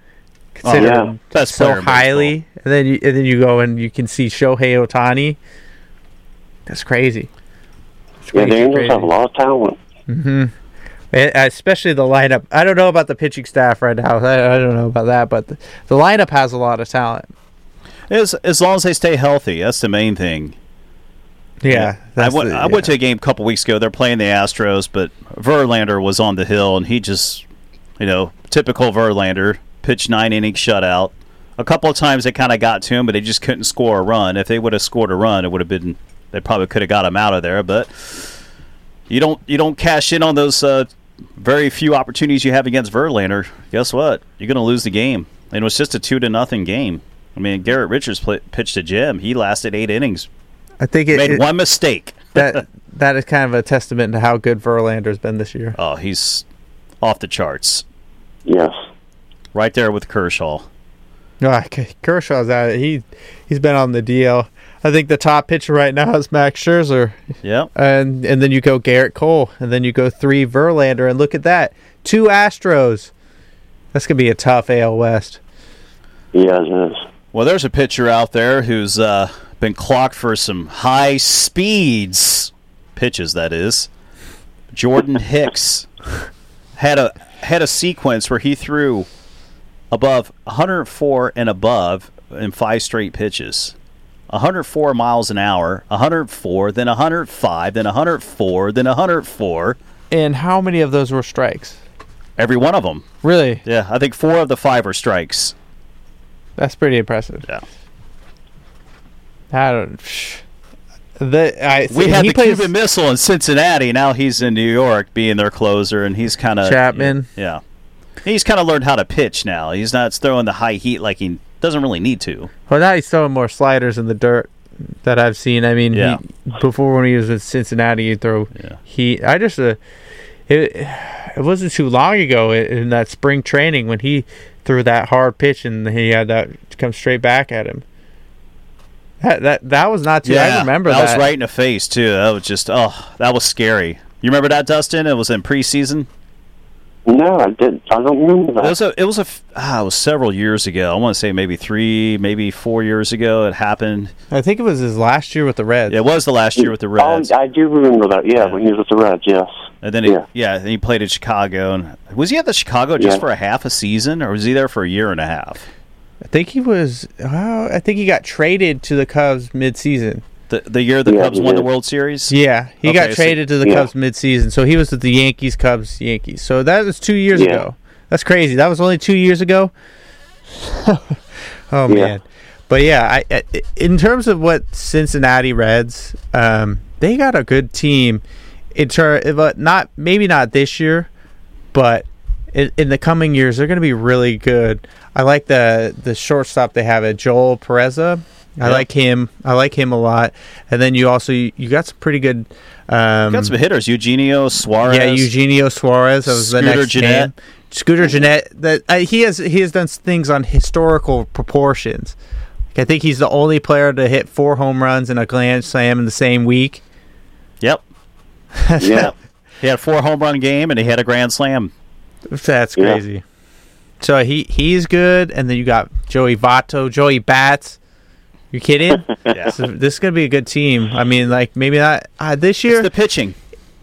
considered yeah. Best so player highly, and then you and then you go and you can see Shohei Ohtani. That's crazy. It's Yeah, the crazy, Angels have a lot of talent. Mm-hmm. Especially the lineup. I don't know about the pitching staff right now. I, I don't know about that, but the, the lineup has a lot of talent. As as long as they stay healthy, that's the main thing. Yeah, I went. the- I went to a game a couple weeks ago. They're playing the Astros, but Verlander was on the hill, and he just, you know, typical Verlander, pitched nine innings shutout. A couple of times they kind of got to him, but they just couldn't score a run. If they would have scored a run, it would have been. They probably could have got him out of there, but you don't. You don't cash in on those uh, very few opportunities you have against Verlander. Guess what? You're going to lose the game. And it was just a two to nothing game. I mean, Garrett Richards pl- pitched a gem. He lasted eight innings. I think it, Made it- one mistake. that that is kind of a testament to how good Verlander's been this year. Oh, he's off the charts. Yes. Right there with Kershaw. K- Kershaw's out. He he's been on the DL. I think the top pitcher right now is Max Scherzer, Yep. and and then you go Gerrit Cole, and then you go three Verlander, and look at that, two Astros. That's gonna be a tough AL West. Yeah, it is. Well, there's a pitcher out there who's uh, been clocked for some high speeds pitches. That is, Jordan Hicks had a had a sequence where he threw above 104 and above in five straight pitches. 104 miles an hour, 104, then 105, then 104, then 104. And how many of those were strikes? Every one of them. Really, Yeah, I think four of the five were strikes. that's pretty impressive. Yeah. I don't. Psh. The I We had he the plays- Cuban Missile in Cincinnati. Now he's in New York, being their closer, and he's kind of Chapman. Yeah, he's kind of learned how to pitch now. He's not throwing the high heat like he doesn't really need to. Well, now he's throwing more sliders in the dirt that I've seen. I mean, Yeah. he, before when he was with Cincinnati, he'd throw Yeah. he. I just uh, it it wasn't too long ago in, in that spring training when he threw that hard pitch and he had that come straight back at him. That that that was not too. I remember that, that. was right in the face too. That was just oh, that was scary. You remember that, Dustin? It was in preseason. No, I didn't. I don't remember It that. was a, it was a, f- ah, it was several years ago. I want to say maybe three, maybe four years ago. It happened. I think it was his last year with the Reds. It was the last year with the Reds. Oh, I do remember that. Yeah, Yeah. when he was with the Reds. Yes. And then he, yeah, Yeah. then he played in Chicago. And was he at the Chicago just Yeah. for a half a season, or was he there for a year and a half? I think he was. Uh, I think he got traded to the Cubs mid-season. The the year the Yeah, Cubs he won the. World Series. Yeah, he Okay, got so- traded to the Yeah. Cubs mid-season, so he was with the Yankees, Cubs, Yankees. So that was two years Yeah. ago. That's crazy. That was only two years ago. oh Yeah. man, but yeah, I, I in terms of what Cincinnati Reds, um, they got a good team. In ter- but not maybe not this year, but in, in the coming years they're going to be really good. I like the the shortstop they have at Joel Peraza. I Yeah. like him. I like him a lot. And then you also you, you got some pretty good. Um, Got some hitters: Eugenio Suarez. yeah, Eugenio Suarez. That was the Scooter next Gennett. name. Scooter Gennett. That uh, he has he has done things on historical proportions. I think he's the only player to hit four home runs and a grand slam in the same week. Yep. Yeah. He had a four home run game and he had a grand slam. That's Yeah. crazy. So he he's good, and then you got Joey Votto, Joey Bats. You kidding? Yeah. So this is gonna be a good team. I mean, like maybe not uh, this year. It's the pitching.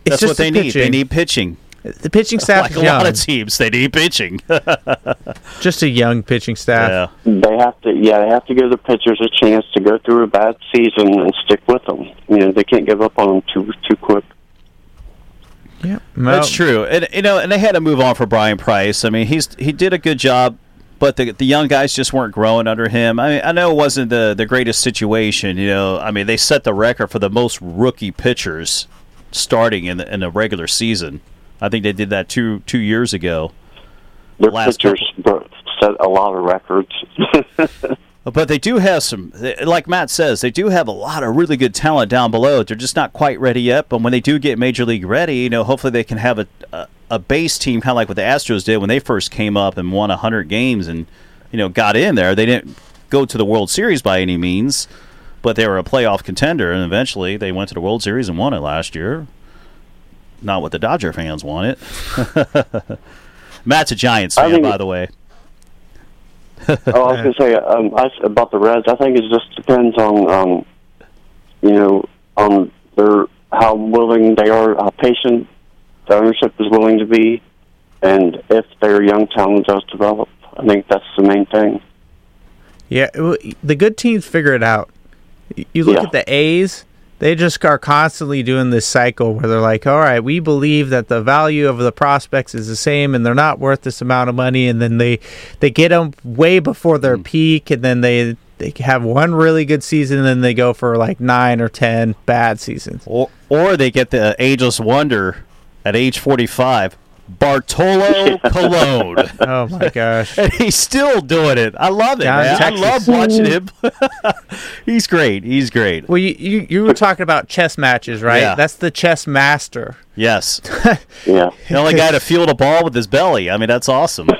It's That's just what they the need. They pitching. need pitching. The pitching staff like is a young. lot of teams, they need pitching. Just a young pitching staff. yeah. They have to, yeah, they have to give the pitchers a chance to go through a bad season and stick with them. You know, they can't give up on them too too quick. Yeah, That's true, and you know, and they had to move on for Bryan Price. I mean, he's he did a good job, but the the young guys just weren't growing under him. I mean, I know it wasn't the the greatest situation. You know, I mean, they set the record for the most rookie pitchers starting in the, in a regular season. I think they did that two two years ago. Their Last pitchers bro- set a lot of records. But they do have some, like Matt says, they do have a lot of really good talent down below. They're just not quite ready yet. But when they do get major league ready, you know, hopefully they can have a a, a base team, kind of like what the Astros did when they first came up and won hundred games and you know got in there. They didn't go to the World Series by any means, but they were a playoff contender, and eventually they went to the World Series and won it last year. Not what the Dodger fans wanted. Matt's a Giants I fan, by the way. Oh, I was going to say um, I, about the Reds. I think it just depends on, um, you know, on their how willing they are, how patient the ownership is willing to be, and if their young talent does develop. I think that's the main thing. Yeah, the good teams figure it out. You look Yeah. at the A's; they just are constantly doing this cycle where they're like, "All right, we believe that the value of the prospects is the same, and they're not worth this amount of money." And then they they get them way before their hmm. peak, and then they they have one really good season, and then they go for like nine or ten bad seasons. Or, or they get the ageless wonder at age 45, Bartolo Colon. Oh my gosh! and he's still doing it. I love it, man. I love watching him. he's great. He's great. Well, you, you you were talking about chess matches, right? Yeah. That's the chess master. Yes. Yeah. The only guy to field a ball with his belly. I mean, that's awesome.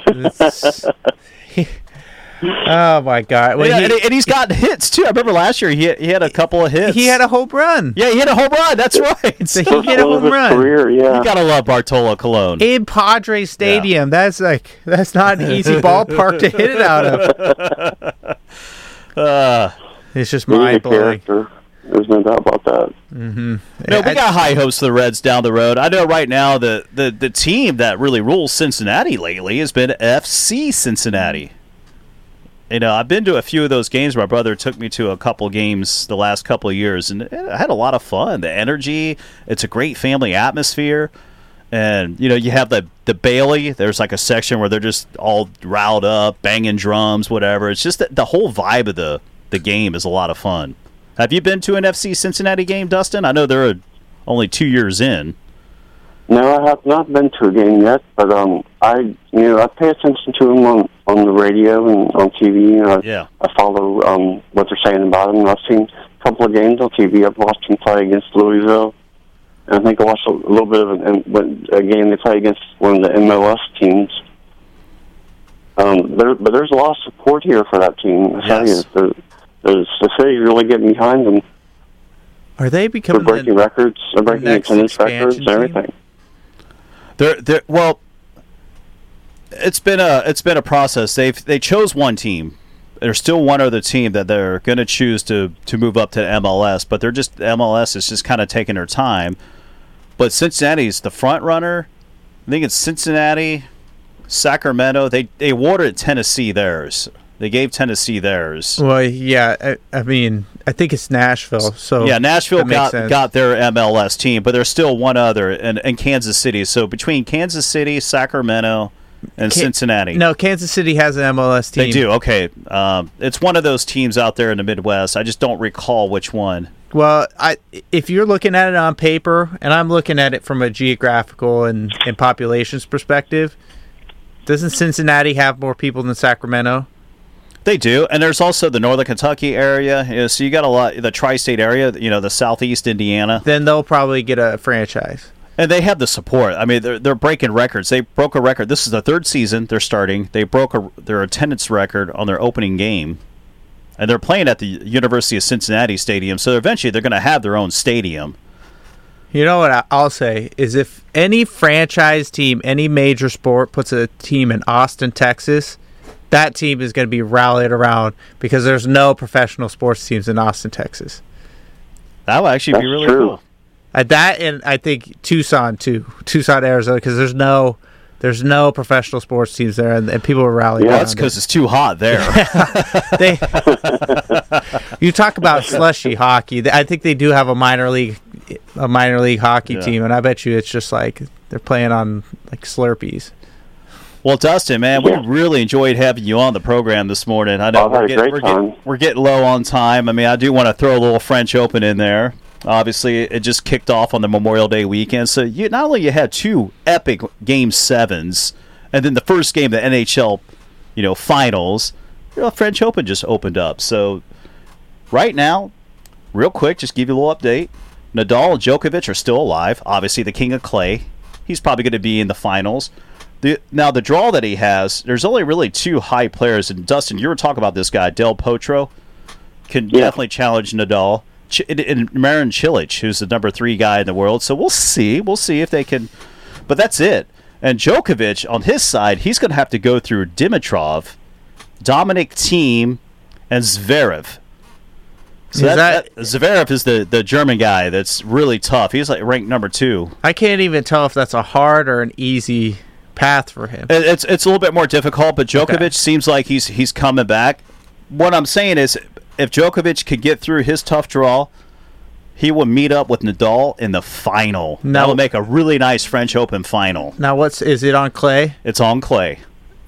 It's- oh my god! Well, Yeah, he- and, he, and he's gotten hits, too. I remember last year he, he had a couple of hits. he had a home run. Yeah, he had a home run. That's right. So he First hit a home run. career, yeah. you got to love Bartolo Colon. in Padre Stadium. That's like that's not an easy ballpark to hit it out of. Uh, It's just He's a mind blowing. character. There's no doubt about that. Mm-hmm. No, we got high hopes for the Reds down the road. I know right now the, the, the team that really rules Cincinnati lately has been FC Cincinnati. You know, I've been to a few of those games. My brother took me to a couple games the last couple of years, and eh, I had a lot of fun. The energy, it's a great family atmosphere. And you know, you have the the Bailey. There's like a section where they're just all riled up, banging drums, whatever. It's just that the whole vibe of the the game is a lot of fun. Have you been to an FC Cincinnati game, Dustin? I know they're only two years in. No, I have not been to a game yet, but um, I you know I pay attention to them on on the radio and on TV. You know, Yeah. I follow um what they're saying about them. I've seen a couple of games on TV. I've watched them play against Louisville, and I think I watched a little bit of an, a game they play against one of the MLS teams. Um, there, but there's a lot of support here for that team. I tell Yes. you, the, the, the city's really getting behind them. Are they They're becoming breaking the, records. They're breaking attendance records. team? Everything. They're well. It's been a it's been a process. They've they chose one team. There's still one other team that they're going to choose to to move up to MLS, but they're just MLS is just kind of taking their time. But Cincinnati's the front runner. I think it's Cincinnati, Sacramento. They they awarded Tennessee theirs. They gave Tennessee theirs. well, yeah. I, I mean, I think it's Nashville. So Yeah, Nashville got sense. got their MLS team, but there's still one other and, in Kansas City. So between Kansas City, Sacramento, and Ca- Cincinnati, No, Kansas City has an MLS team. they do. Okay, um, it's one of those teams out there in the Midwest. I just don't recall which one. Well, I if you're looking at it on paper, and I'm looking at it from a geographical and, and populations perspective, doesn't Cincinnati have more people than Sacramento? They do, and there's also the Northern Kentucky area. So you got a lot, the tri-state area. You know, the Southeast Indiana, Then they'll probably get a franchise. and they have the support. I mean, they're they're breaking records. They broke a record. This is the third season they're starting. They broke a, their attendance record on their opening game, and they're playing at the University of Cincinnati Stadium. So eventually, they're going to have their own stadium. You know what I'll say is if any franchise team, any major sport puts a team in Austin, Texas, that team is going to be rallied around because there's no professional sports teams in Austin, Texas. That would actually be really true. cool. At that, and I think Tucson too, Tucson, Arizona, because there's no, there's no professional sports teams there, and, and people were rallying. Well, around that's it. because it's too hot there. they you talk about slushy hockey th- i think they do have a minor league a minor league hockey Yeah. team and i bet you it's just like they're playing on like slurpees Well, Dustin, man, we really enjoyed having you on the program this morning. I know we're getting, we're, getting, we're getting low on time. I mean, I do want to throw a little French Open in there. Obviously, it just kicked off on the Memorial Day weekend, so you not only you had two epic Game Sevens, and then the first game, the NHL, you know, finals. You know, French Open just opened up. So right now, real quick, just give you a little update. Nadal and Djokovic are still alive. Obviously, the king of clay. He's probably going to be in the finals. The, now, the draw that he has, there's only really two high players. And Dustin, you were talking about this guy, Del Potro, can Yeah. definitely challenge Nadal. Ch- and- and Marin Cilic, who's the number three guy in the world. So we'll see. We'll see if they can. But that's it. And Djokovic, on his side, he's going to have to go through Dimitrov, Dominic Thiem, and Zverev. So Is that, that- that- Zverev is the, the German guy that's really tough. He's like ranked number two. i can't even tell if that's a hard or an easy path for him It's it's a little bit more difficult, but Djokovic Okay. seems like he's he's coming back. What I'm saying is, if Djokovic could get through his tough draw, he will meet up with Nadal in the final. No. That will make a really nice French Open final. now what's is it on clay It's on clay.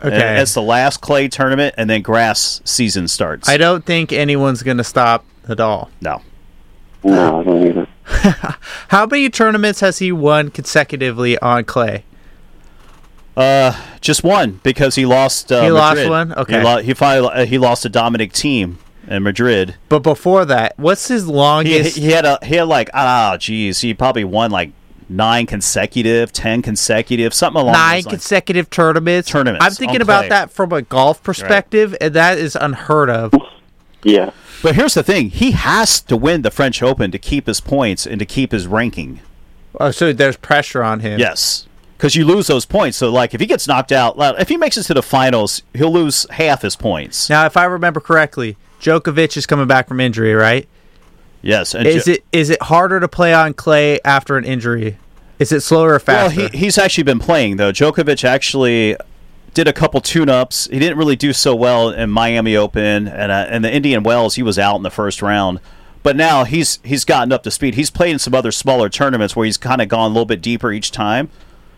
okay It's the last clay tournament, and then grass season starts. i don't think anyone's gonna stop nadal no. No, I don't either. how many tournaments has he won consecutively on clay Uh, just one because he lost. Uh, He lost one? Okay. He, lo- he finally uh, he lost to Dominic Thiem in Madrid. but before that what's his He, longest he had a he had like ah geez he probably won like nine consecutive, ten consecutive, something along nine those lines. consecutive tournaments. Tournaments I'm thinking about clay. that from a golf perspective, and that is unheard of. Yeah. But here's the thing: he has to win the French Open to keep his points and to keep his ranking. Oh, so there's pressure on him. Yes, because you lose those points. So like if he gets knocked out, if he makes it to the finals, he'll lose half his points. Now, if I remember correctly, Djokovic is coming back from injury, right? Yes, Is Jo- it is it harder to play on clay after an injury? Is it slower or Well, faster? he, he's actually been playing though. Djokovic actually did a couple tune-ups. He didn't really do so well in Miami Open and uh, and the Indian Wells. He was out in the first round, but now he's he's gotten up to speed. He's played in some other smaller tournaments where he's kind of gone a little bit deeper each time.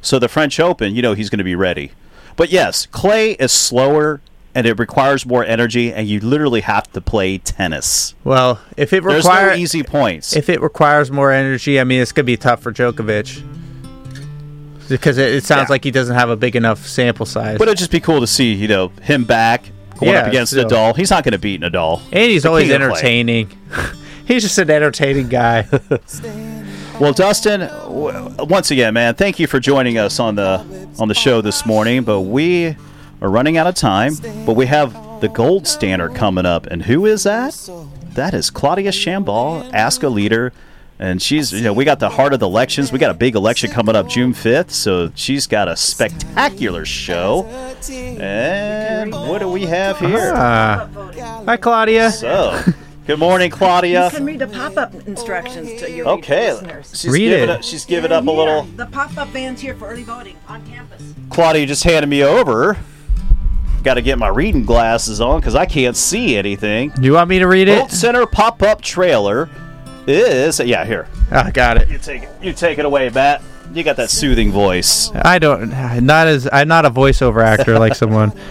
So the French Open, you know, he's going to be ready. But yes, clay is slower and it requires more energy, and you literally have to play tennis. well, if it There's requires no easy points. if it requires more energy, I mean, it's gonna be tough for Djokovic because it, it sounds Yeah. like he doesn't have a big enough sample size. but it'd just be cool to see, you know, him back going Yeah, up against still. Nadal. He's not going to beat Nadal. and he's The always king of clay. entertaining. he's just an entertaining guy. Well, Dustin, w- once again, man, thank you for joining us on the on the show this morning. But we are running out of time. But we have the gold standard coming up, and who is that? That is Claudia Chambal, Ask a Leader, and she's you know we got the heart of the elections. We got a big election coming up June fifth, so she's got a spectacular show. And what do we have here? Ah. Hi, Claudia. So, good morning, Claudia. You can read the pop-up instructions to your Okay, listeners. she's Read giving it. Up, she's giving up a little. The pop-up van's here for early voting on campus. Claudia just handed me over. Got to get my reading glasses on because I can't see anything. You want me to read Bolt it? Center pop up trailer is yeah. Here, Ah, got it. you take it. You take it away, Matt. You got that soothing voice. I don't. Not as. I'm not a voiceover actor like someone.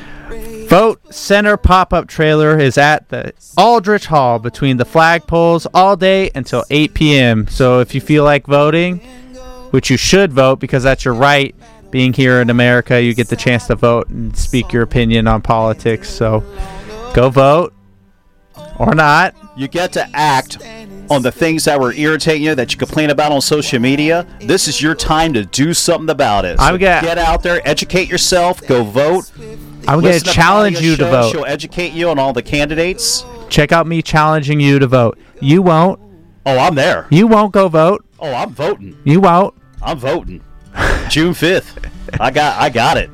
Vote Center pop up trailer is at the Aldrich Hall between the flagpoles all day until 8 p.m. So if you feel like voting, which you should vote because that's your right, being here in America, you get the chance to vote and speak your opinion on politics. So go vote or not. You get to act on the things that were irritating you that you complain about on social media. This is your time to do something about it. So I'm gonna- get out there, educate yourself, go vote. I'm going to challenge you to vote. She'll educate you on all the candidates. Check out me challenging you to vote. You won't. Oh, I'm there. You won't go vote. Oh, I'm voting. You won't. I'm voting. June fifth. I got I got it.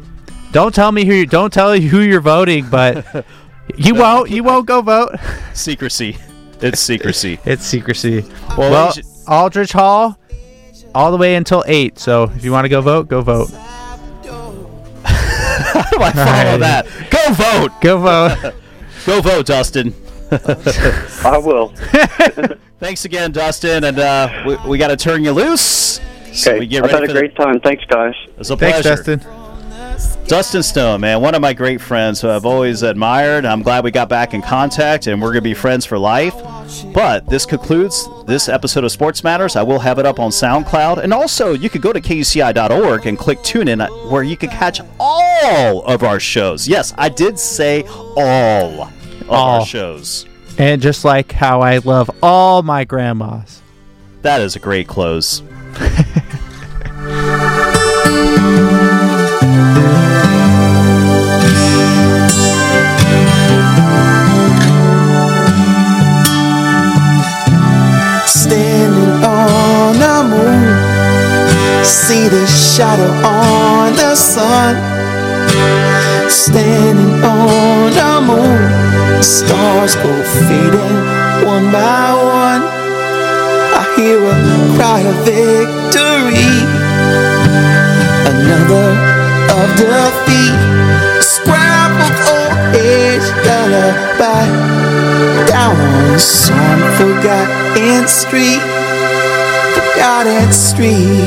Don't tell me who you don't tell who you're voting, but you won't. You won't go vote. Secrecy. It's secrecy. It's secrecy. Well, Well, Aldrich Hall, all the way until eight. So if you want to go vote, go vote. How do I follow Alrighty. that? Go vote. Go vote. Go vote, Dustin. I will. Thanks again, Dustin, and uh, we, we got to turn you loose. So Okay. we get I've had a for great time. Thanks, guys. The, it's a Thanks, pleasure. Dustin. Dustin Stone, man, one of my great friends who I've always admired. I'm glad we got back in contact, and we're going to be friends for life. But this concludes this episode of Sports Matters. I will have it up on SoundCloud. And also, you could go to kuci.org and click tune in, where you can catch all of our shows. Yes, I did say all of All. our shows. And just like how I love all my grandmas. That is a great close. see the shadow on the sun. Standing on the moon, stars go fading one by one. I hear a cry of victory, another of defeat. A old age lullaby down on some forgotten street, forgotten street.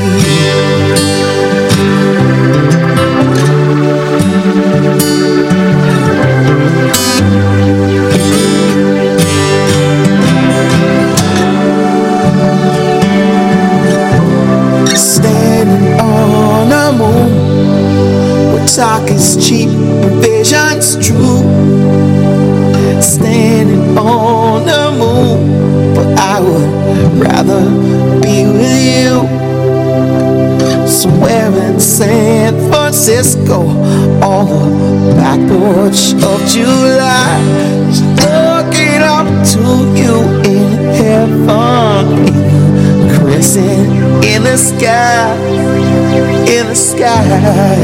Standing on a moon where talk is cheap and vision's true Somewhere in San Francisco, on the back porch of July, looking up to you in heaven, in the crescent in the sky, in the sky.